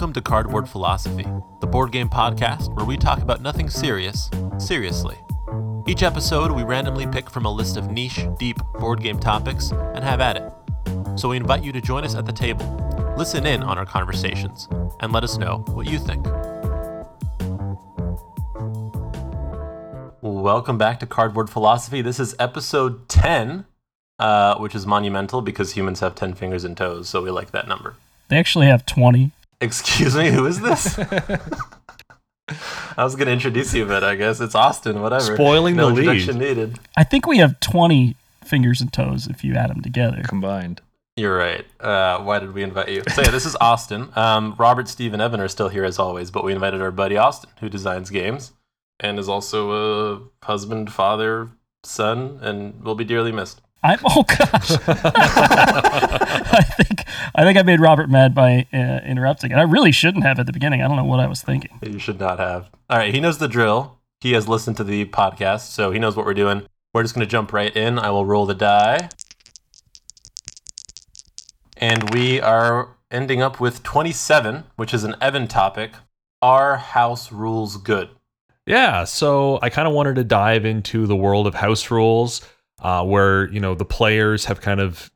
Welcome to Cardboard Philosophy, the board game podcast where we talk about nothing serious, seriously. Each episode, we randomly pick from a list of niche, deep board game topics and have at it. So we invite you to join us at the table, listen in on our conversations, and let us know what you think. Welcome back to Cardboard Philosophy. This is episode 10, uh, which is monumental because humans have 10 fingers and toes, so we like that number. They actually have 20. Excuse me, who is this? I was going to introduce you, but I guess it's Austin, whatever. Spoiling no the lead. needed. I think we have 20 fingers and toes if you add them together. combined. You're right. Uh, why did we invite you? So yeah, this is Austin. Um, Robert, Steve, and Evan are still here as always, but we invited our buddy Austin, who designs games and is also a husband, father, son, and will be dearly missed. I'm oh gosh. I think I think I made Robert mad by uh, interrupting, and I really shouldn't have at the beginning. I don't know what I was thinking. You should not have. All right, he knows the drill. He has listened to the podcast, so he knows what we're doing. We're just going to jump right in. I will roll the die. And we are ending up with 27, which is an Evan topic. Are house rules good? Yeah, so I kind of wanted to dive into the world of house rules, uh, where you know the players have kind of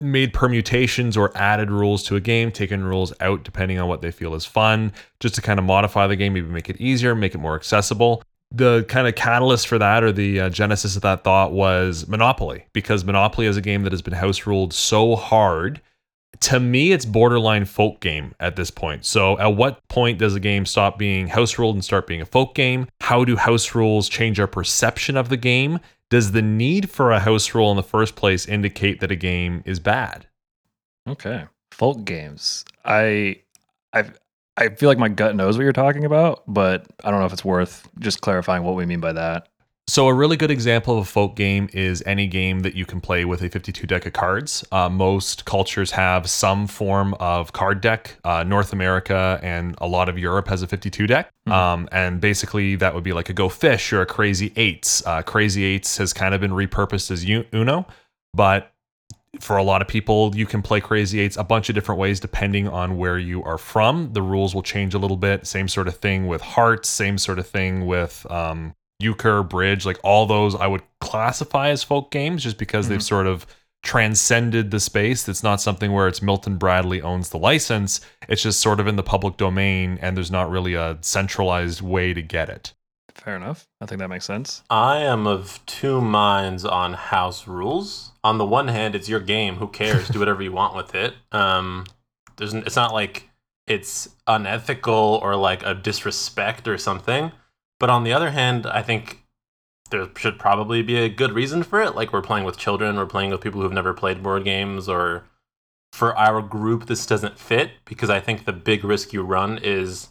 made permutations or added rules to a game, taken rules out depending on what they feel is fun, just to kind of modify the game, maybe make it easier, make it more accessible. The kind of catalyst for that, or the uh, genesis of that thought, was Monopoly, because Monopoly is a game that has been house ruled so hard to me it's borderline folk game at this point so at what point does a game stop being house ruled and start being a folk game how do house rules change our perception of the game does the need for a house rule in the first place indicate that a game is bad Okay. Folk games. I I I feel like my gut knows what you're talking about, but I don't know if it's worth just clarifying what we mean by that. So a really good example of a folk game is any game that you can play with a 52 deck of cards. Uh, most cultures have some form of card deck. Uh, North America and a lot of Europe has a 52 deck, um, and basically that would be like a Go Fish or a Crazy Eights. Uh, Crazy Eights has kind of been repurposed as Uno, but for a lot of people, you can play Crazy Eights a bunch of different ways depending on where you are from. The rules will change a little bit. Same sort of thing with Hearts. Same sort of thing with um, euchre, bridge, like all those I would classify as folk games just because they've sort of transcended the space. It's not something where it's Milton Bradley owns the license. It's just sort of in the public domain and there's not really a centralized way to get it. Fair enough. I think that makes sense. I am of two minds on house rules. On the one hand, it's your game. Who cares? Do whatever you want with it. Um, there's, it's not like it's unethical or like a disrespect or something. But on the other hand, I think there should probably be a good reason for it. Like we're playing with children, we're playing with people who've never played board games, or for our group, this doesn't fit because I think the big risk you run is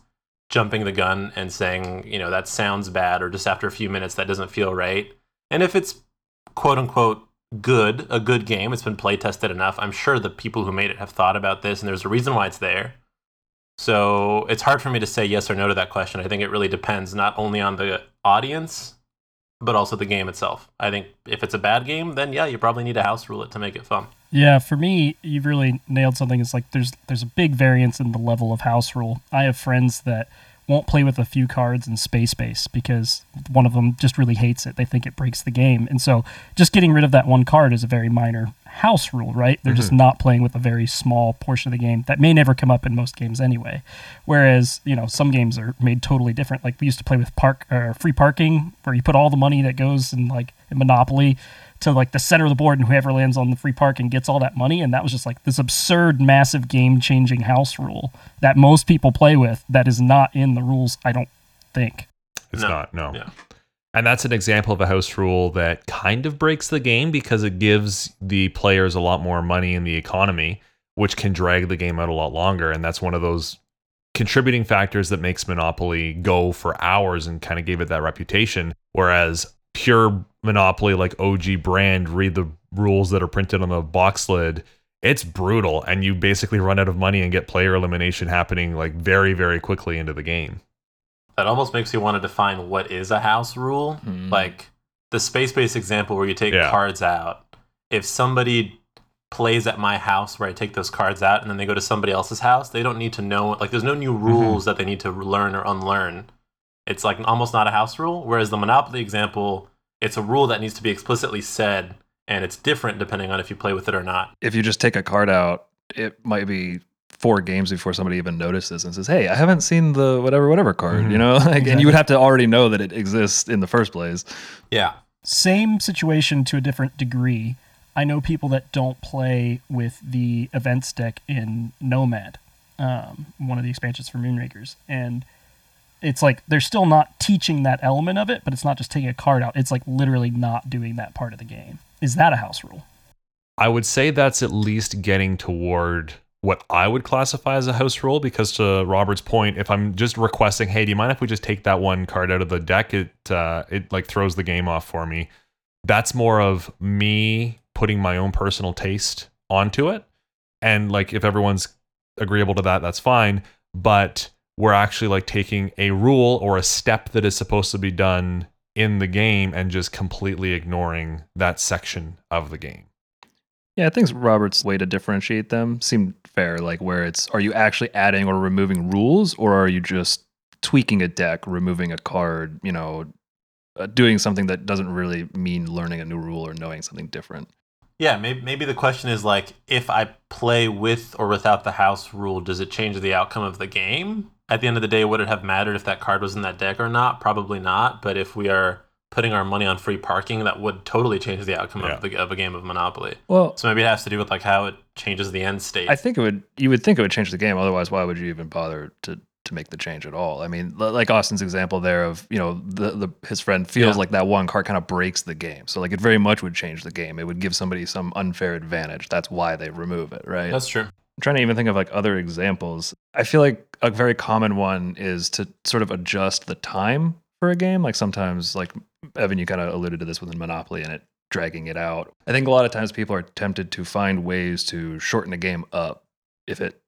jumping the gun and saying, you know, that sounds bad, or just after a few minutes, that doesn't feel right. And if it's quote unquote good, a good game, it's been play tested enough, I'm sure the people who made it have thought about this and there's a reason why it's there. So it's hard for me to say yes or no to that question. I think it really depends not only on the audience, but also the game itself. I think if it's a bad game, then yeah, you probably need a house rule it to make it fun. Yeah, for me, you've really nailed something. It's like there's there's a big variance in the level of house rule. I have friends that won't play with a few cards in space base because one of them just really hates it. They think it breaks the game. And so just getting rid of that one card is a very minor house rule, right? They're just mm-hmm. not playing with a very small portion of the game that may never come up in most games anyway. Whereas, you know, some games are made totally different. Like we used to play with park or free parking where you put all the money that goes in like in Monopoly to like the center of the board and whoever lands on the free parking gets all that money and that was just like this absurd massive game changing house rule that most people play with that is not in the rules i don't think It's No. not, no. Yeah. And that's an example of a house rule that kind of breaks the game because it gives the players a lot more money in the economy, which can drag the game out a lot longer. And that's one of those contributing factors that makes Monopoly go for hours and kind of gave it that reputation. Whereas pure Monopoly, like OG brand, read the rules that are printed on the box lid. It's brutal, and you basically run out of money and get player elimination happening like very, very quickly into the game. That almost makes you want to define what is a house rule. Hmm. Like the Space Base example where you take Yeah. cards out. If somebody plays at my house where I take those cards out and then they go to somebody else's house, they don't need to know like there's no new Mm-hmm. rules that they need to learn or unlearn. It's like almost not a house rule. Whereas the Monopoly example, it's a rule that needs to be explicitly said and it's different depending on if you play with it or not. If you just take a card out, it might be four games before somebody even notices and says, "Hey, I haven't seen the whatever whatever card." Mhm. You know, like, and you would have to already know that it exists in the first place. Yeah. Same situation to a different degree. I know people that don't play with the events deck in Nomad, um, one of the expansions for Moonrakers, and it's like they're still not teaching that element of it, but it's not just taking a card out. It's like literally not doing that part of the game. Is that a house rule? I would say that's at least getting toward what I would classify as a house rule because to Robert's point, if I'm just requesting, hey, do you mind if we just take that one card out of the deck? It uh, it like throws the game off for me. That's more of me putting my own personal taste onto it. And like if everyone's agreeable to that, that's fine. But we're actually like taking a rule or a step that is supposed to be done in the game and just completely ignoring that section of the game. Yeah, I think Robert's way to differentiate them seemed fair. Like, where it's are you actually adding or removing rules, or are you just tweaking a deck, removing a card, you know, uh, doing something that doesn't really mean learning a new rule or knowing something different? Yeah, maybe, maybe the question is like, if I play with or without the house rule, does it change the outcome of the game? At the end of the day, would it have mattered if that card was in that deck or not? Probably not. But if we are putting our money on free parking, that would totally change the outcome Yeah. of, the, of a game of Monopoly. Well, So maybe it has to do with like how it changes the end state. I think it would. You would think it would change the game. Otherwise, why would you even bother to to make the change at all? I mean, like Austin's example there of you know the, the his friend feels Yeah. like that one card kind of breaks the game. So like it very much would change the game. It would give somebody some unfair advantage. That's why they remove it, right? That's true. I'm trying to even think of like other examples. I feel like a very common one is to sort of adjust the time for a game. Like sometimes, like Evan, you kind of alluded to this with Monopoly and it dragging it out. I think a lot of times people are tempted to find ways to shorten a game up if it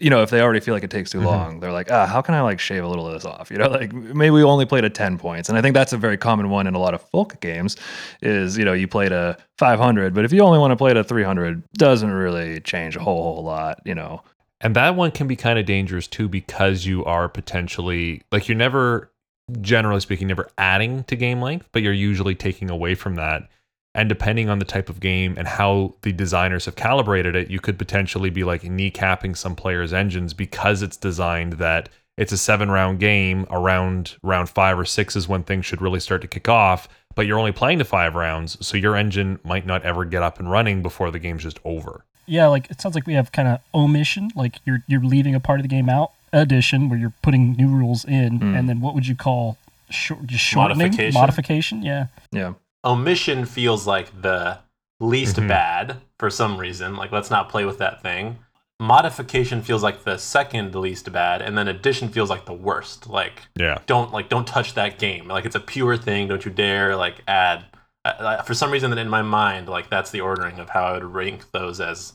you know, if they already feel like it takes too Mhm. long, they're like, ah, how can I like shave a little of this off? You know, like maybe we only played at 10 points. And I think that's a very common one in a lot of folk games is, you know, you played a 500, but if you only want to play a 300, doesn't really change a whole, whole lot, you know. And that one can be kind of dangerous too because you are potentially like you're never generally speaking never adding to game length, but you're usually taking away from that. And depending on the type of game and how the designers have calibrated it, you could potentially be like kneecapping some players' engines because it's designed that it's a seven round game. Around round five or six is when things should really start to kick off, but you're only playing to five rounds. So your engine might not ever get up and running before the game's just over. Yeah, like it sounds like we have kind of omission, like you're you're leaving a part of the game out. Addition, where you're putting new rules in, Hmm. and then what would you call short, just shortening Modification. Modification, yeah. Yeah. Omission feels like the least Mhm. bad for some reason. Like, let's not play with that thing. Modification feels like the second least bad, and then addition feels like the worst. Like, Yeah. don't like don't touch that game. Like, it's a pure thing. Don't you dare like add. Uh, uh, for some reason, that in my mind, like that's the ordering of how I would rank those as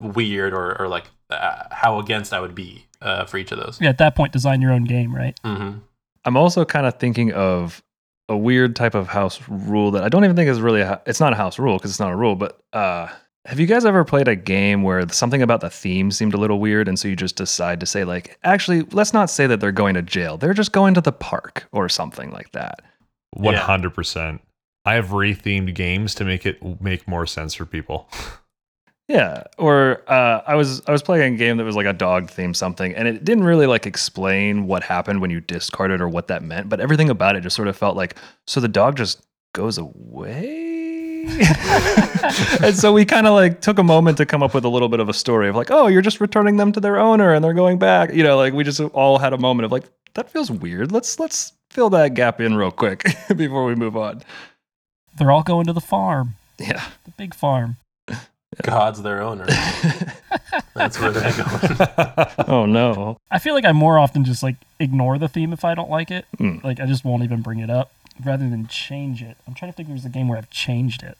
weird or or like uh, how against I would be uh, for each of those. Yeah, at that point, design your own game, right? hmm I'm also kind of thinking of a weird type of house rule that I don't even think is really a, it's not a house rule because it's not a rule, but uh have you guys ever played a game where something about the theme seemed a little weird and so you just decide to say like actually let's not say that they're going to jail. They're just going to the park or something like that. One hundred percent. I have rethemed games to make it make more sense for people. Yeah, or uh, I was I was playing a game that was like a dog theme something, and it didn't really like explain what happened when you discarded or what that meant, but everything about it just sort of felt like so the dog just goes away. and so we kind of like took a moment to come up with a little bit of a story of like, oh, you're just returning them to their owner and they're going back. You know, like we just all had a moment of like that feels weird. Let's let's fill that gap in real quick before we move on. They're all going to the farm, Yeah. the big farm. God's their owner. That's where they're going. oh no. I feel like I more often just like ignore the theme if I don't like it. Mm. Like I just won't even bring it up rather than change it. I'm trying to think if there's a game where I've changed it.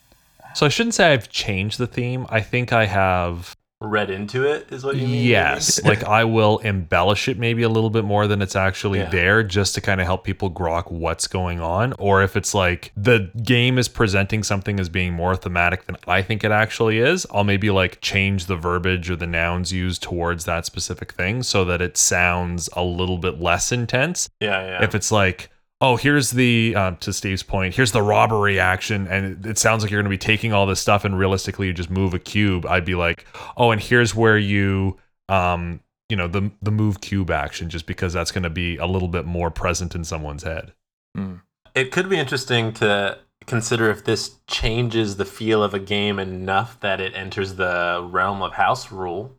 So I shouldn't say I've changed the theme. I think I have read into it. Is what you mean? Yes, like I will embellish it maybe a little bit more than it's actually Yeah. there just to kind of help people grok what's going on. Or if it's like the game is presenting something as being more thematic than I think it actually is, I'll maybe like change the verbiage or the nouns used towards that specific thing so that it sounds a little bit less intense yeah, yeah. if it's like oh here's the um, to steve's point here's the robbery action and it, it sounds like you're going to be taking all this stuff and realistically you just move a cube i'd be like oh and here's where you um you know the the move cube action just because that's going to be a little bit more present in someone's head Mm. it could be interesting to consider if this changes the feel of a game enough that it enters the realm of house rule.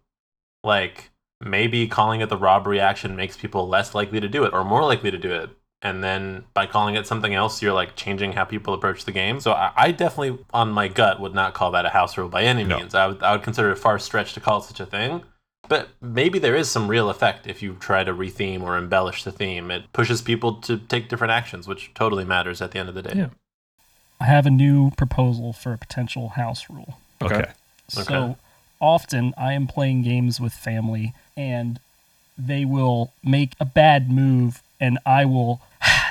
Like maybe calling it the robbery action makes people less likely to do it or more likely to do it. And then by calling it something else, you're like changing how people approach the game. So I, I definitely, on my gut, would not call that a house rule by any No. means. I would, I would consider it a far stretch to call it such a thing. But maybe there is some real effect if you try to retheme or embellish the theme. It pushes people to take different actions, which totally matters at the end of the day. Yeah. I have a new proposal for a potential house rule. Okay. okay, So Okay. often I am playing games with family and they will make a bad move and I will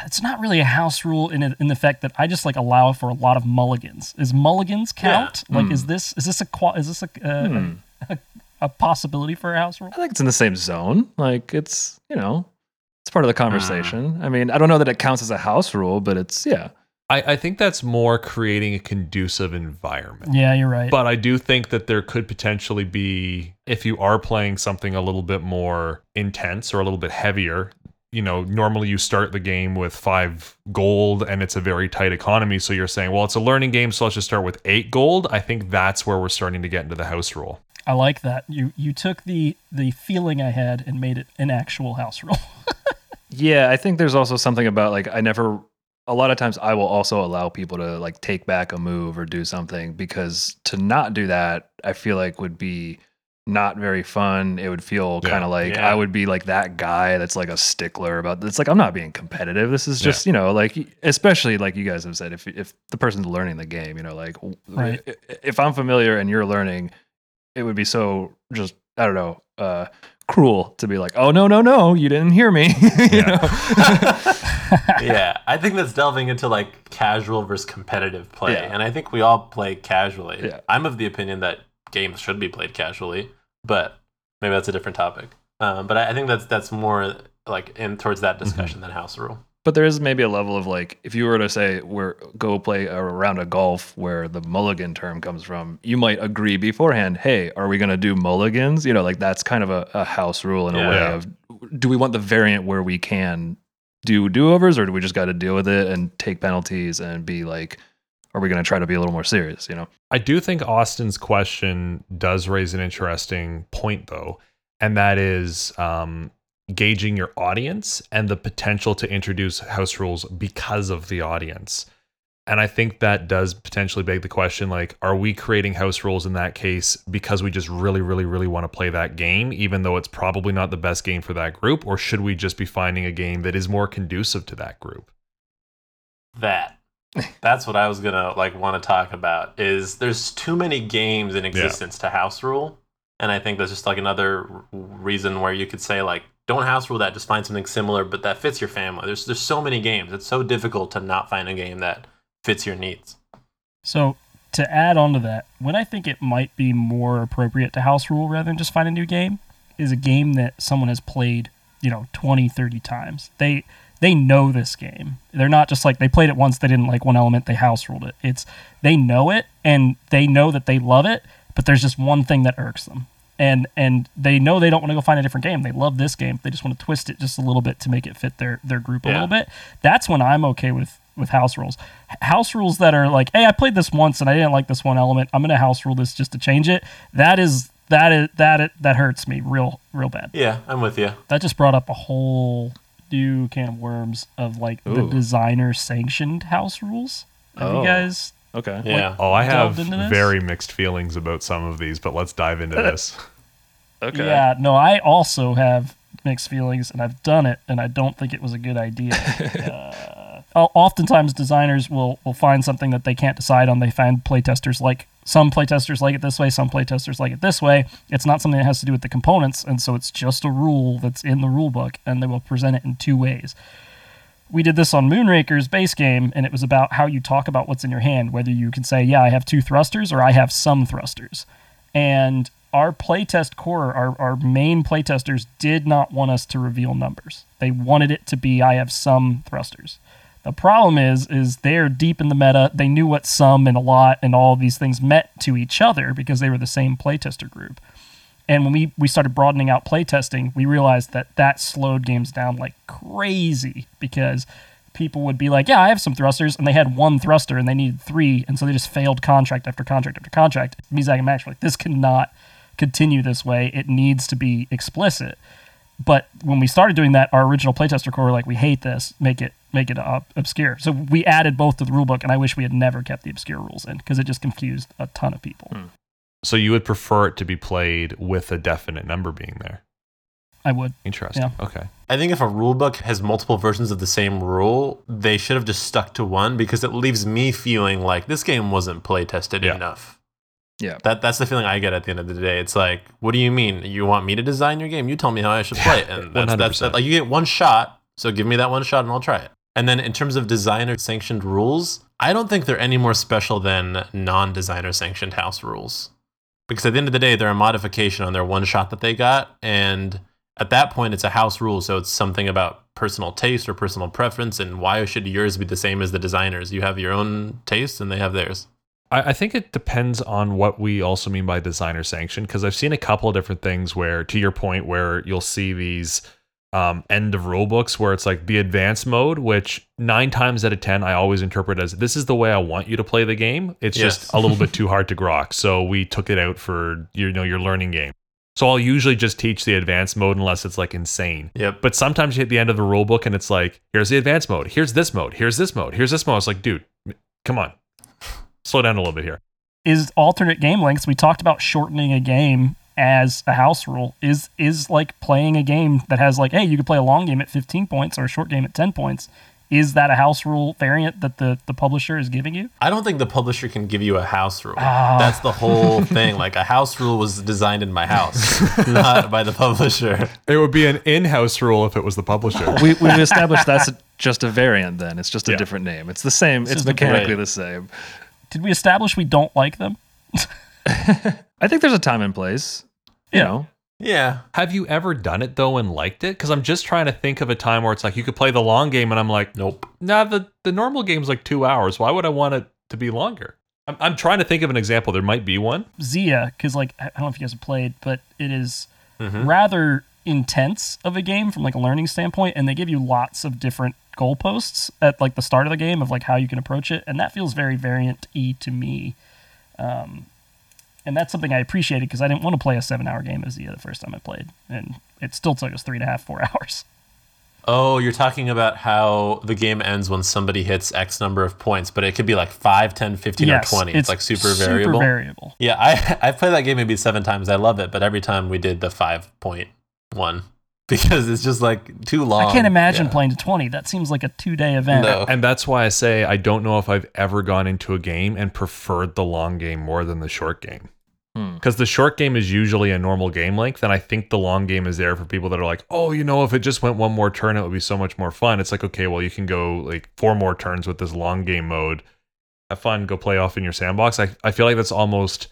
it's not really a house rule in in the fact that I just like allow for a lot of mulligans. Is mulligans count? Like is this is this a is this a, uh, Hmm. a a possibility for a house rule? I think it's in the same zone. Like it's you know, it's part of the conversation. I mean, I don't know that it counts as a house rule, but it's yeah. I, I think that's more creating a conducive environment Yeah, you're right. But I do think that there could potentially be, if you are playing something a little bit more intense or a little bit heavier, you know, normally you start the game with five gold and it's a very tight economy. So you're saying, well, it's a learning game, so let's just start with eight gold. I think that's where we're starting to get into the house rule. I like that. You you took the the feeling I had and made it an actual house rule. Yeah, I think there's also something about like I never a lot of times I will also allow people to like take back a move or do something because to not do that I feel like would be not very fun. It would feel Yeah. kind of like Yeah. I would be like that guy that's like a stickler about it's like I'm not being competitive. This is Yeah. just, you know, like especially like you guys have said if if the person's learning the game, you know, like Right. i- if I'm familiar and you're learning, it would be so just I don't know, uh cruel to be like, "Oh no, no, no, you didn't hear me." Yeah. yeah, I think that's delving into like casual versus competitive play, Yeah. and I think we all play casually. Yeah. I'm of the opinion that games should be played casually, but maybe that's a different topic. Um, but I, I think that's that's more like in towards that discussion than house rule. But there is maybe a level of like, if you were to say, "We're go play a round of golf," where the mulligan term comes from, you might agree beforehand. Hey, are we going to do mulligans? You know, like that's kind of a, a house rule in a way of, do we want the variant where we can do do overs, or do we just got to deal with it and take penalties and be like, are we going to try to be a little more serious? You know? I do think Austin's question does raise an interesting point, though, and that is um, gauging your audience and the potential to introduce house rules because of the audience. And I think that does potentially beg the question like, are we creating house rules in that case because we just really, really, really want to play that game, even though it's probably not the best game for that group? Or should we just be finding a game that is more conducive to that group? That that's what I was gonna like want to talk about. Is there's too many games in existence to house rule, and I think that's just like another reason where you could say like don't house rule that, just find something similar, but that fits your family. There's there's so many games. It's so difficult to not find a game that fits your needs. So to add on to that, what I think it might be more appropriate to house rule rather than just find a new game is a game that someone has played, you know, 20, 30 times. They they know this game. They're not just like they played it once, they didn't like one element, they house ruled it. It's they know it and they know that they love it, but there's just one thing that irks them. And and they know they don't want to go find a different game. They love this game. They just want to twist it just a little bit to make it fit their their group a Yeah. little bit. That's when I'm okay with with house rules. House rules that are like, hey, I played this once and I didn't like this one element. I'm gonna house rule this just to change it. That is that is that it, that hurts me real real bad. Yeah, I'm with you. That just brought up a whole new can of worms of like the designer sanctioned house rules. Have Oh. you guys? Okay. Yeah. Oh, I have delved into this? very mixed feelings about some of these, but let's dive into this. Okay. Yeah, no, I also have mixed feelings, and I've done it, and I don't think it was a good idea. uh, o- Uh, oftentimes designers will will find something that they can't decide on. They find playtesters like some playtesters like it this way, some playtesters like it this way. It's not something that has to do with the components, and so it's just a rule that's in the rule book, and they will present it in two ways. We did this on Moonrakers base game, and it was about how you talk about what's in your hand, whether you can say, "Yeah, I have two thrusters," or "I have some thrusters," and our playtest core, our, our main playtesters did not want us to reveal numbers. They wanted it to be I have some thrusters. The problem is is they're deep in the meta. They knew what some and a lot and all these things meant to each other because they were the same playtester group. And when we, we started broadening out playtesting, we realized that that slowed games down like crazy because people would be like, "Yeah, I have some thrusters," and they had one thruster and they needed three, and so they just failed contract after contract after contract. Mizak and Max were like, "This cannot continue this way. It needs to be explicit." But when we started doing that, our original playtester core were like, "We hate this. Make it make it uh, obscure." So we added both to the rulebook, and I wish we had never kept the obscure rules in because it just confused a ton of people. So you would prefer it to be played with a definite number being there. I would. Interesting. Yeah. Okay. I think if a rule book has multiple versions of the same rule, they should have just stuck to one because it leaves me feeling like this game wasn't play tested Yeah. enough. Yeah. That that's the feeling I get at the end of the day. It's like, what do you mean? You want me to design your game? You tell me how I should play it. And that's, that's 100%. like you get one shot, so give me that one shot and I'll try it. And then in terms of designer sanctioned rules, I don't think they're any more special than non-designer sanctioned house rules. Because at the end of the day, they're a modification on their one shot that they got and at that point it's a house rule so it's something about personal taste or personal preference and why should yours be the same as the designers you have your own taste and they have theirs I, I think it depends on what we also mean by designer sanction because I've seen a couple of different things where, to your point, where you'll see these um, end of rule books where it's like the advanced mode, which nine times out of ten I always interpret as this is the way I want you to play the game. It's Yes. just a little bit too hard to grok, so we took it out for you know your learning game. So I'll usually just teach the advanced mode unless it's like insane. yep But sometimes you hit the end of the rule book and it's like, here's the advanced mode, here's this mode, here's this mode, here's this mode. It's like, dude, come on, slow down a little bit here. is alternate game lengths. We talked about shortening a game as a house rule. Is is like playing a game that has like, hey, you could play a long game at 15 points or a short game at 10 points. Is that a house rule variant that the, the publisher is giving you? I don't think the publisher can give you a house rule. Ah. That's the whole thing. Like a house rule was designed in my house, not by the publisher. It would be an in-house rule if it was the publisher. we, we've established that's a, just a variant then. It's just a Yeah. different name. It's the same. It's just a mechanically variant. the same. Did we establish we don't like them? I think there's a time and place. You Yeah. know, Yeah. Have you ever done it though and liked it? Because I'm just trying to think of a time where it's like you could play the long game, and I'm like, Nope. nah, the the normal game's like two hours. Why would I want it to be longer? I'm, I'm trying to think of an example. There might be one. Xia, because like I don't know if you guys have played, but it is Mhm. rather intense of a game from like a learning standpoint, and they give you lots of different goalposts at like the start of the game of like how you can approach it, and that feels very variant e to me. Um, and that's something I appreciated because I didn't want to play a seven-hour game as Xia uh, the first time I played, and it still took us three and a half, four hours. Oh, you're talking about how the game ends when somebody hits X number of points, but it could be like 5, 10, 15, yes, or 20. It's, like super, super variable. variable. Yeah, I I've played that game maybe seven times. I love it, but every time we did the five point one because it's just like too long. I can't imagine Yeah. playing to twenty. That seems like a two-day event. No. And that's why I say I don't know if I've ever gone into a game and preferred the long game more than the short game. Hmm. Because the short game is usually a normal game length, and I think the long game is there for people that are like, oh, you know, if it just went one more turn, it would be so much more fun. It's like, okay, well, you can go like four more turns with this long game mode. Have fun, go play off in your sandbox. I, I feel like that's almost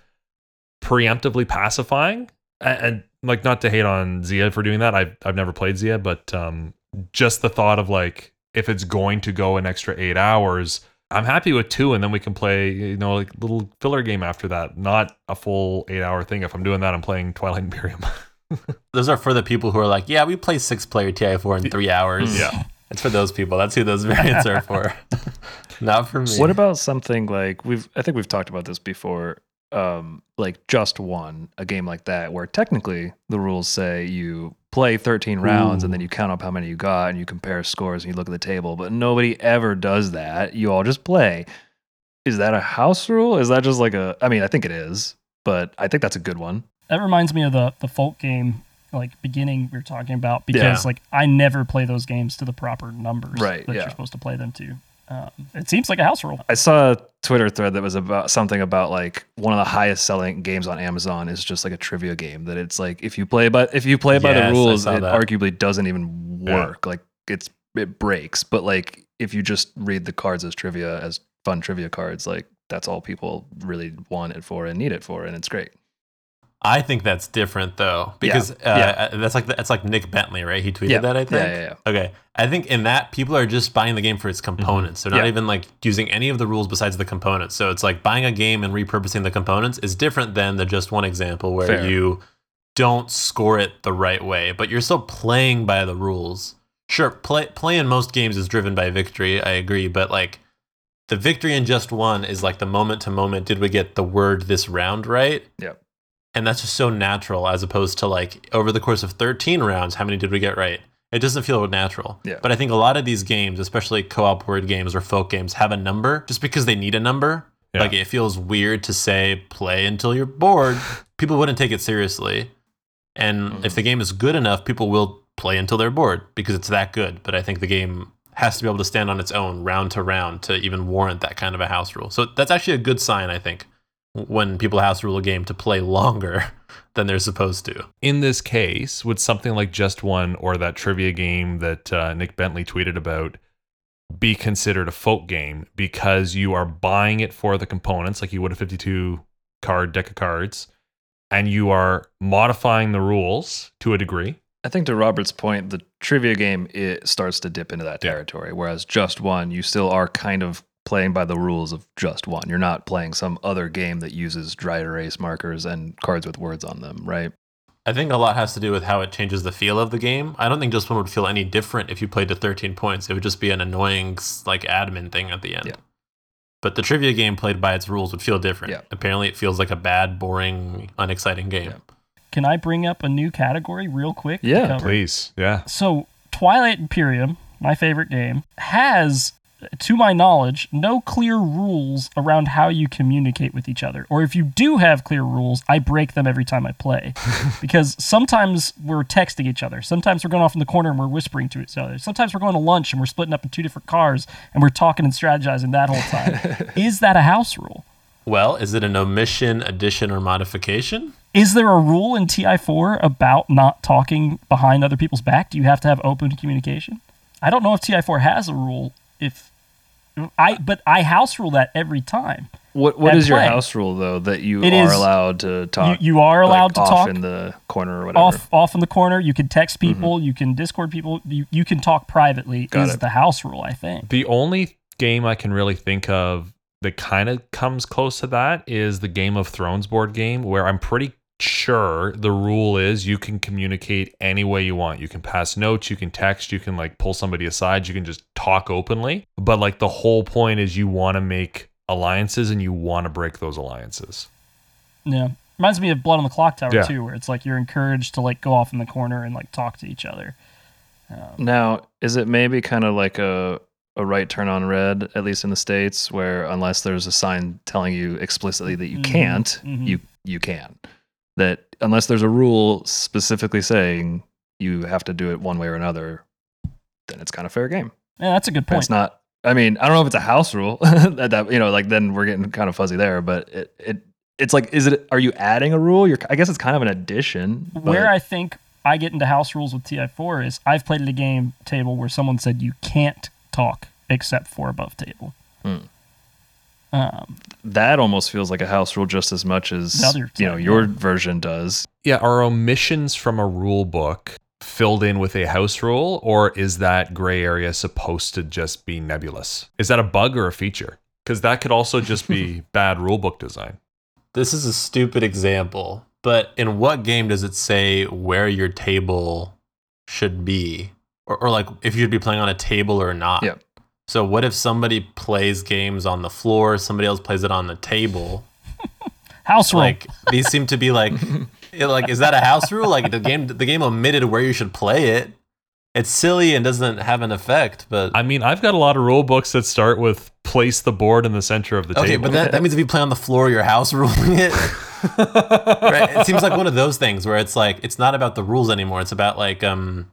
preemptively pacifying. And, and like, not to hate on Xia for doing that. I've, I've never played Xia, but um, just the thought of like, if it's going to go an extra eight hours, I'm happy with two, and then we can play, you know, like little filler game after that. Not a full eight hour thing. If I'm doing that, I'm playing Twilight Imperium. Those are for the people who are like, yeah, we play six player TI4 in three hours. Yeah. It's for those people. That's who those variants are for. Not for me. What about something like we've I think we've talked about this before um like just one a game like that where technically the rules say you play 13 rounds and then you count up how many you got and you compare scores and you look at the table but nobody ever does that you all just play is that a house rule is that just like a I mean I think it is but I think that's a good one That reminds me of the the folk game like beginning we were talking about because Yeah. like I never play those games to the proper numbers Right, that yeah. you're supposed to play them to. Um, it seems like a house rule. I saw a Twitter thread that was about something about like one of the highest selling games on Amazon is just like a trivia game that it's like if you play by if you play by Yes, I the rules, saw it that. arguably doesn't even work. Like it's it breaks. But like if you just read the cards as trivia as fun trivia cards, like that's all people really want it for and need it for, and it's great. I think that's different though, because uh, yeah. that's like that's like Nick Bentley, right? He tweeted Yeah. that. I think. yeah, yeah. Okay, I think in that people are just buying the game for its components. They're not Yeah. even like using any of the rules besides the components. So it's like buying a game and repurposing the components is different than the just one example where Fair. you don't score it the right way, but you're still playing by the rules. Sure, play play in most games is driven by victory. I agree, but like the victory in just one is like the moment to moment. Did we get the word this round right? Yep. And that's just so natural as opposed to like over the course of 13 rounds, how many did we get right? It doesn't feel natural. Yeah. But I think a lot of these games, especially co op word games or folk games, have a number just because they need a number. Yeah. Like it feels weird to say play until you're bored. people wouldn't take it seriously. And if mm-hmm. the game is good enough, people will play until they're bored because it's that good. But I think the game has to be able to stand on its own round to round to even warrant that kind of a house rule. So that's actually a good sign, I think, when people house rule a game to play longer than they're supposed to. in this case, would something like Just One or that trivia game that uh, Nick Bentley tweeted about be considered a folk game because you are buying it for the components, like you would a 52 card deck of cards, and you are modifying the rules to a degree? I think to Robert's point, the trivia game it starts to dip into that Yeah. territory. Whereas just one, you still are kind of playing by the rules of just one. You're not playing some other game that uses dry erase markers and cards with words on them, right? I think a lot has to do with how it changes the feel of the game. I don't think just one would feel any different if you played to 13 points. It would just be an annoying like admin thing at the end. Yeah. But the trivia game played by its rules would feel different. Yeah. Apparently, it feels like a bad, boring, unexciting game. Yeah. Can I bring up a new category real quick? Yeah. Please. Yeah. So, Twilight Imperium, my favorite game, has, to my knowledge, no clear rules around how you communicate with each other. Or if you do have clear rules, I break them every time I play. because sometimes we're texting each other. Sometimes we're going off in the corner and we're whispering to each other. Sometimes we're going to lunch and we're splitting up in two different cars and we're talking and strategizing that whole time. Is that a house rule? Well, is it an omission, addition, or modification? Is there a rule in TI4 about not talking behind other people's back? Do you have to have open communication? I don't know if TI4 has a rule. If I, but I house rule that every time. What What At is your house rule though that you It are is- allowed to talk? you are like, allowed to off talk in the corner or whatever. off off in the corner. You can text mm-hmm. people. You can Discord people. You, you can talk privately. Got is it. the house rule? I think. The only game I can really think of that kind of comes close to that is the Game of Thrones board game, where I'm pretty sure the rule is you can communicate any way you want. You can pass notes, you can text, you can like pull somebody aside, you can just talk openly. But like the whole point is you want to make alliances and you want to break those alliances. Yeah, reminds me of Blood on the Clock Tower Yeah. too, where it's like you're encouraged to like go off in the corner and like talk to each other. Now, is it maybe kind of like a a right turn on red, at least in the states, where unless there's a sign telling you explicitly that you Mhm, can't, mhm. you you can. That unless there's a rule specifically saying you have to do it one way or another, then it's kind of fair game. Yeah, that's a good point. It's not. I mean, I don't know if it's a house rule that, that you know, like then we're getting kind of fuzzy there. But it it it's like, is it? Are you adding a rule? You're. I guess it's kind of an addition. Where but- I think I get into house rules with TI4 is I've played at a game table where someone said you can't talk except for above table. Hmm. Um, that almost feels like a house rule just as much as other you know your version does. Yeah, are omissions from a rule book filled in with a house rule, or is that gray area supposed to just be nebulous? Is that a bug or a feature? Because that could also just be bad rule book design. This is a stupid example, but in what game does it say where your table should be? Or, or like if you'd be playing on a table or not? Yeah. So what if somebody plays games on the floor, somebody else plays it on the table? house rule. Like these seem to be like like is that a house rule? Like the game the game omitted where you should play it. It's silly and doesn't have an effect, but I mean, I've got a lot of rule books that start with place the board in the center of the Okay, table. Okay, but that, that means if you play on the floor, your house ruling it. right? It seems like one of those things where it's like it's not about the rules anymore. It's about like um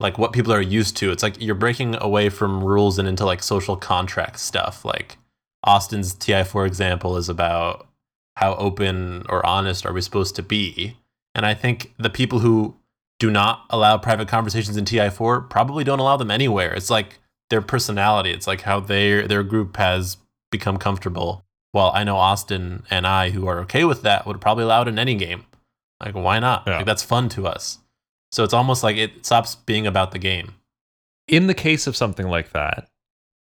like what people are used to. It's like you're breaking away from rules and into like social contract stuff. Like Austin's TI4 example is about how open or honest are we supposed to be? And I think the people who do not allow private conversations in TI4 probably don't allow them anywhere. It's like their personality. It's like how their their group has become comfortable. Well, I know Austin and I, who are okay with that, would probably allow it in any game. Like, why not? Yeah. Like, that's fun to us. So it's almost like it stops being about the game. In the case of something like that,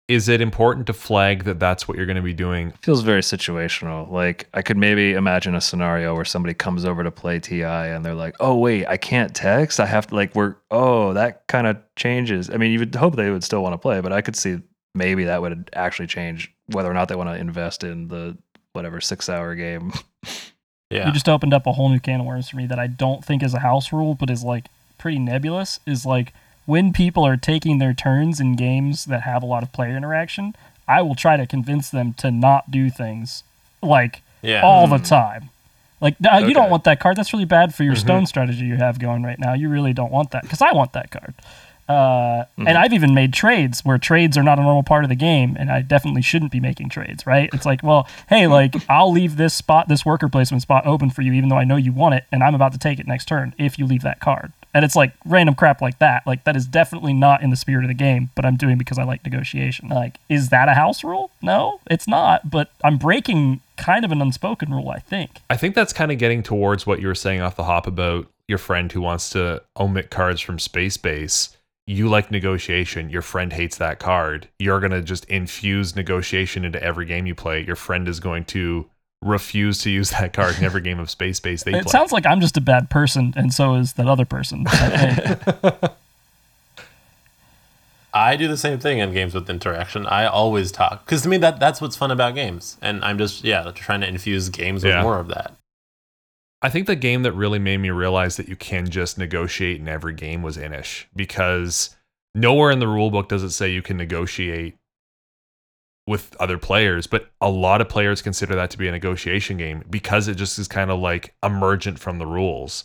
is it important to flag that that's what you're going to be doing? feels very situational. Like I could maybe imagine a scenario where somebody comes over to play TI and they're like, "Oh wait, I can't text. I have to like we're oh that kind of changes." I mean, you would hope they would still want to play, but I could see maybe that would actually change whether or not they want to invest in the whatever six hour game. Yeah. You just opened up a whole new can of worms for me that I don't think is a house rule, but is like pretty nebulous. Is like when people are taking their turns in games that have a lot of player interaction, I will try to convince them to not do things like yeah. all the hmm. time. Like no, uh, you don't want that card. That's really bad for your mm-hmm. stone strategy you have going right now. You really don't want that because I want that card. Uh, And mm-hmm. I've even made trades where trades are not a normal part of the game, and I definitely shouldn't be making trades. Right? It's like, well, hey, mm-hmm. like I'll leave this spot, this worker placement spot open for you, even though I know you want it, and I'm about to take it next turn if you leave that card. And it's like random crap like that. Like that is definitely not in the spirit of the game, but I'm doing because I like negotiation. Like, is that a house rule? No, it's not. But I'm breaking kind of an unspoken rule, I think. I think that's kind of getting towards what you were saying off the hop about your friend who wants to omit cards from Space Base. You like negotiation. Your friend hates that card. You're going to just infuse negotiation into every game you play. Your friend is going to refuse to use that card in every game of Space Base they It play. sounds like I'm just a bad person, and so is that other person. I do the same thing in games with interaction. I always talk because to me that that's what's fun about games, and I'm just yeah trying to infuse games with Yeah. more of that. I think the game that really made me realize that you can just negotiate in every game was Inis because nowhere in the rule book does it say you can negotiate with other players, but a lot of players consider that to be a negotiation game because it just is kind of like emergent from the rules.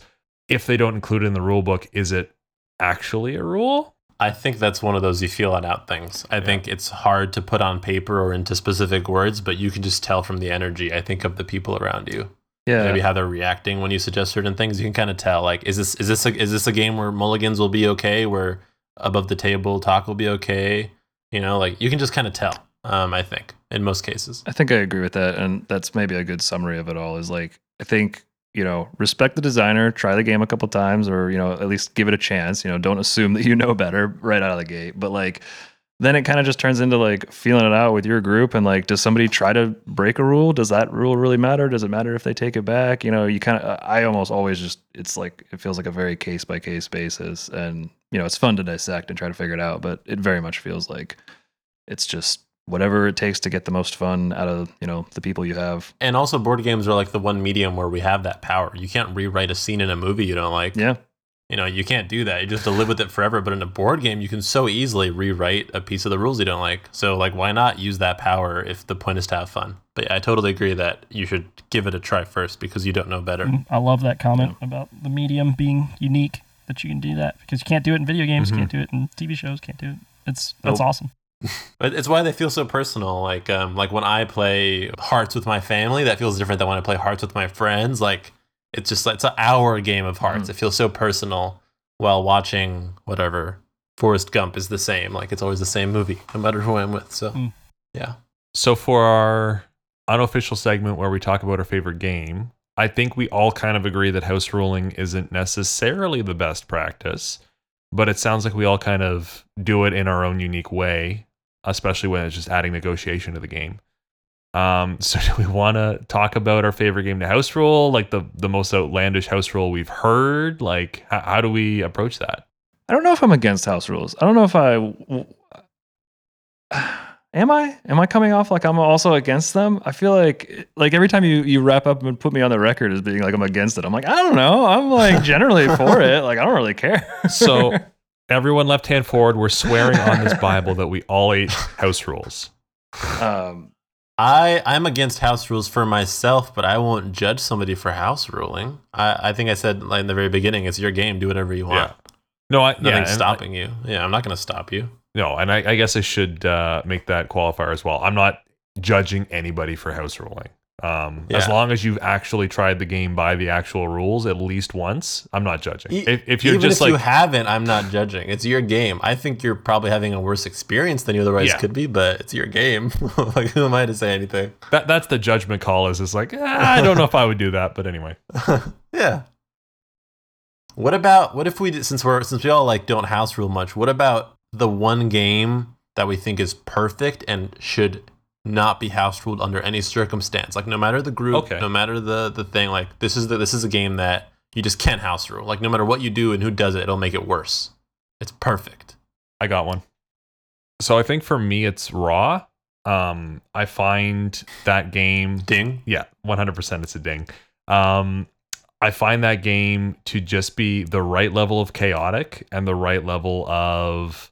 If they don't include it in the rule book, is it actually a rule? I think that's one of those you feel it out things. I think it's hard to put on paper or into specific words, but you can just tell from the energy. I think of the people around you, Yeah. maybe how they're reacting when you suggest certain things. You can kind of tell. Like, is this is this a, is this a game where mulligans will be okay? Where above the table talk will be okay? You know, like you can just kind of tell. Um, I think in most cases. I think I agree with that, and that's maybe a good summary of it all. Is like I think you know respect the designer, try the game a couple times, or you know at least give it a chance. You know, don't assume that you know better right out of the gate. But like then it kind of just turns into like feeling it out with your group, and like does somebody try to break a rule? Does that rule really matter? Does it matter if they take it back? You know, you kind of I almost always just it's like it feels like a very case by case basis, and you know it's fun to dissect and try to figure it out, but it very much feels like it's just whatever it takes to get the most fun out of you know the people you have And also, board games are like the one medium where we have that power. You can't rewrite a scene in a movie you don't like. yeah You know, you can't do that. You just have to live with it forever. But in a board game, you can so easily rewrite a piece of the rules you don't like. So, like, why not use that power if the point is to have fun? But yeah, I totally agree that you should give it a try first because you don't know better. Mm, I love that comment about the medium being unique that you can do that because you can't do it in video games, Mhm. can't do it in TV shows, can't do it. It's that's Nope. awesome. But it's why they feel so personal. Like, um, like when I play Hearts with my family, that feels different than when I play Hearts with my friends. Like, it's just it's an hour game of Hearts. Mm. It feels so personal. While watching whatever Forrest Gump is the same. Like, it's always the same movie, no matter who I'm with. So, Mm. yeah. So for our unofficial segment where we talk about our favorite game, I think we all kind of agree that house ruling isn't necessarily the best practice, but it sounds like we all kind of do it in our own unique way, especially when it's just adding negotiation to the game. Um, so do we want to talk about our favorite game to house rule, like the the most outlandish house rule we've heard? Like, how, how do we approach that? i don't know if i'm against house rules. I don't know if I am i? Am i coming off like i'm also against them? I feel like like every time you you wrap up and put me on the record as being like i'm against it i'm like i don't know. I'm like generally for it. Like i don't really care. So everyone left hand forward, we're swearing on this Bible that we all ate house rules. um I I'm against house rules for myself, but I won't judge somebody for house ruling. I, I think I said like in the very beginning, it's your game. Do whatever you want. No, I, Nothing's yeah, and I- stopping you. Yeah, I'm not going to stop you. no, and I, I guess I should uh, make that qualifier as well. I'm not judging anybody for house ruling. Um, As long as you've actually tried the game by the actual rules at least once, I'm not judging. E- if, if you're Even just if you like, haven't, I'm not judging. It's your game. I think you're probably having a worse experience than you otherwise Yeah. could be, but it's your game. like, who am I to say anything? that, that's the judgment call. Is is like, "Ah, I don't know if I would do that, but anyway. yeah. What about what if we did, since we're since we all like don't house rule much? What about the one game that we think is perfect and should not be house ruled under any circumstance? Like no matter the group, Okay. no matter the the thing. Like this is the this is a game that you just can't house rule. Like no matter what you do and who does it, it'll make it worse. It's perfect. I got one. So I think for me, it's Ra. Um, I find that game Ding. Yeah, 100% it's a ding. Um, I find that game to just be the right level of chaotic and the right level of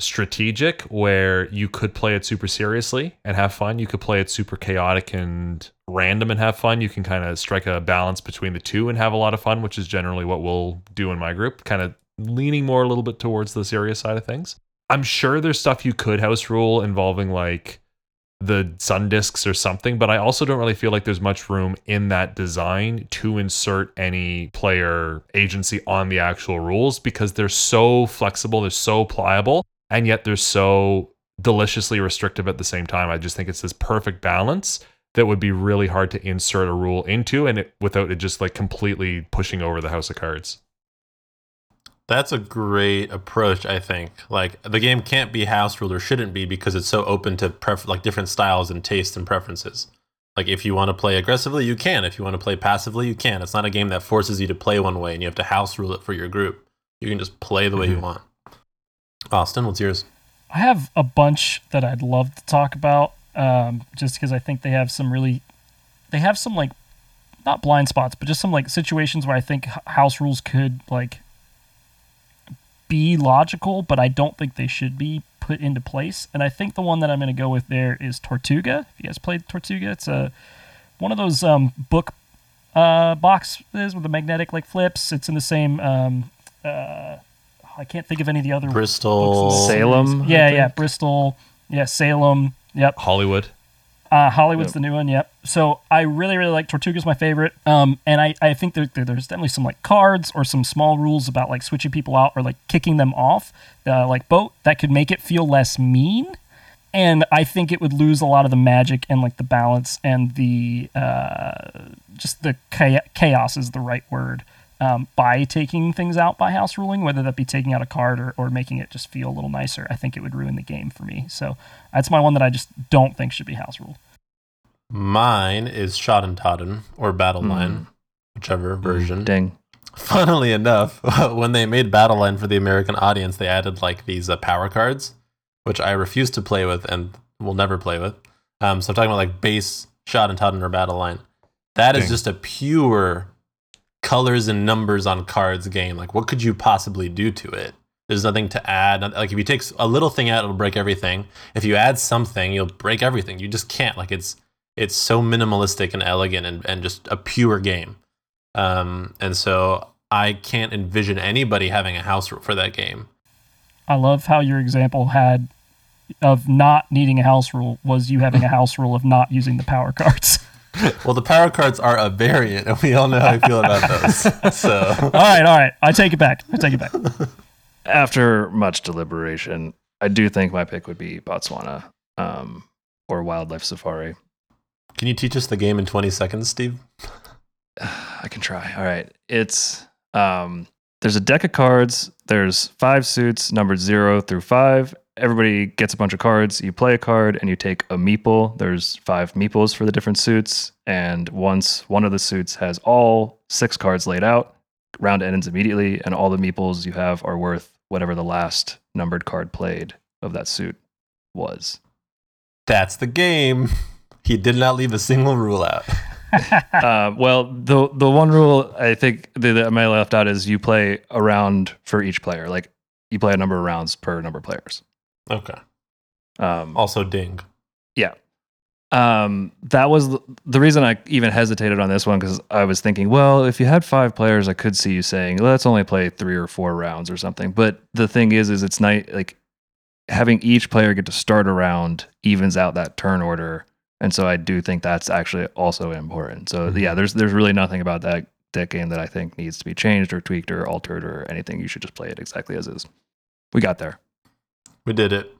strategic where you could play it super seriously and have fun. You could play it super chaotic and random and have fun. You can kind of strike a balance between the two and have a lot of fun, which is generally what we'll do in my group, kind of leaning more a little bit towards the serious side of things. I'm sure there's stuff you could house rule involving like the sun discs or something, but I also don't really feel like there's much room in that design to insert any player agency on the actual rules because they're so flexible, they're so pliable, and yet they're so deliciously restrictive at the same time. I just think it's this perfect balance that would be really hard to insert a rule into and it, without it just like completely pushing over the house of cards. That's a great approach, I think. Like the game can't be house ruled or shouldn't be because it's so open to pref- like different styles and tastes and preferences. Like if you want to play aggressively, you can. If you want to play passively, you can. It's not a game that forces you to play one way and you have to house rule it for your group. You can just play the way you Mhm. want. Austin, what's yours? I have a bunch that I'd love to talk about, um, just because I think they have some really, they have some like, not blind spots, but just some like situations where I think house rules could like be logical, but I don't think they should be put into place. And I think the one that I'm going to go with there is Tortuga. If you guys played Tortuga, it's a one of those um, book uh, boxes with the magnetic like flips. It's in the same. Um, uh, I can't think of any of the other Bristol. books Salem, Yeah, yeah. Bristol. Yeah, Salem. Yep. Hollywood. Uh, Hollywood's Yep. the new one. Yep. So I really, really like Tortuga's my favorite. Um, and I, I think there, there- there's definitely some like cards or some small rules about like switching people out or like kicking them off, uh, like boat that could make it feel less mean. And I think it would lose a lot of the magic and like the balance and the uh, just the chaos is the right word um, by taking things out by house ruling, whether that be taking out a card or, or making it just feel a little nicer. I think it would ruin the game for me. So that's my one that I just don't think should be house ruled. Mine is Schotten Totten or Battle Hmm. Line, whichever version. Ding. Funnily enough, when they made Battle Line for the American audience, they added like these uh, power cards, which I refuse to play with and will never play with. Um, so I'm talking about like base Schotten Totten or Battle Line. That is Dang. just a pure colors and numbers on cards game. Like, what could you possibly do to it? There's nothing to add. Like, if you take a little thing out, it'll break everything. If you add something, you'll break everything. You just can't. Like, it's it's so minimalistic and elegant and, and just a pure game. Um, and so I can't envision anybody having a house rule for that game. I love how your example had of not needing a house rule was you having a house rule of not using the power cards. Well, the power cards are a variant, and we all know how I feel about those. So all right, all right. I take it back. I take it back. After much deliberation, I do think my pick would be Botswana um, or Wildlife Safari. Can you teach us the game in 20 seconds, Steve? I can try. All right. It's um there's a deck of cards. There's five suits numbered zero through five. Everybody gets a bunch of cards. You play a card and you take a meeple. There's five meeples for the different suits. And once one of the suits has all six cards laid out, round ends immediately, and all the meeples you have are worth whatever the last numbered card played of that suit was. That's the game. He did not leave a single rule out. uh, well, the the one rule I think that I left out is you play a round for each player. Like you play a number of rounds per number of players. Okay. Um, Also, ding. Yeah. Um, that was the- reason I even hesitated on this one because I was thinking, well, if you had five players, I could see you saying, let's only play three or four rounds or something. But the thing is, is it's nice like having each player get to start a round evens out that turn order, and so I do think that's actually also important. So yeah, there's there's really nothing about that that game that I think needs to be changed or tweaked or altered or anything. You should just play it exactly as is. We got there. We did it.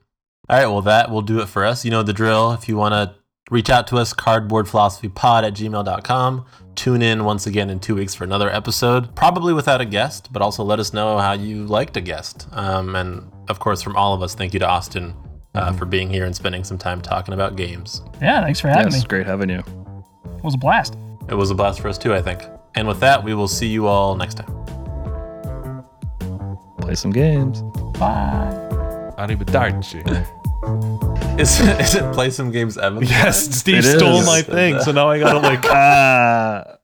All right, well, that will do it for us. You know the drill. If you want to reach out to us, cardboardphilosophypod at gmail.com. Tune in once again in two weeks for another episode, probably without a guest, but also let us know how you liked a guest. Um, and of course, from all of us, thank you to Austin uh, for being here and spending some time talking about games. Yeah, thanks for having Yes, me. It's great having you. It was a blast. It was a blast for us too, I think. And with that, we will see you all next time. Play some games. Bye. Arrivederci. Is, is it play some games, Evan? yes, Steve It stole is. my thing, so now I gotta like. Ah.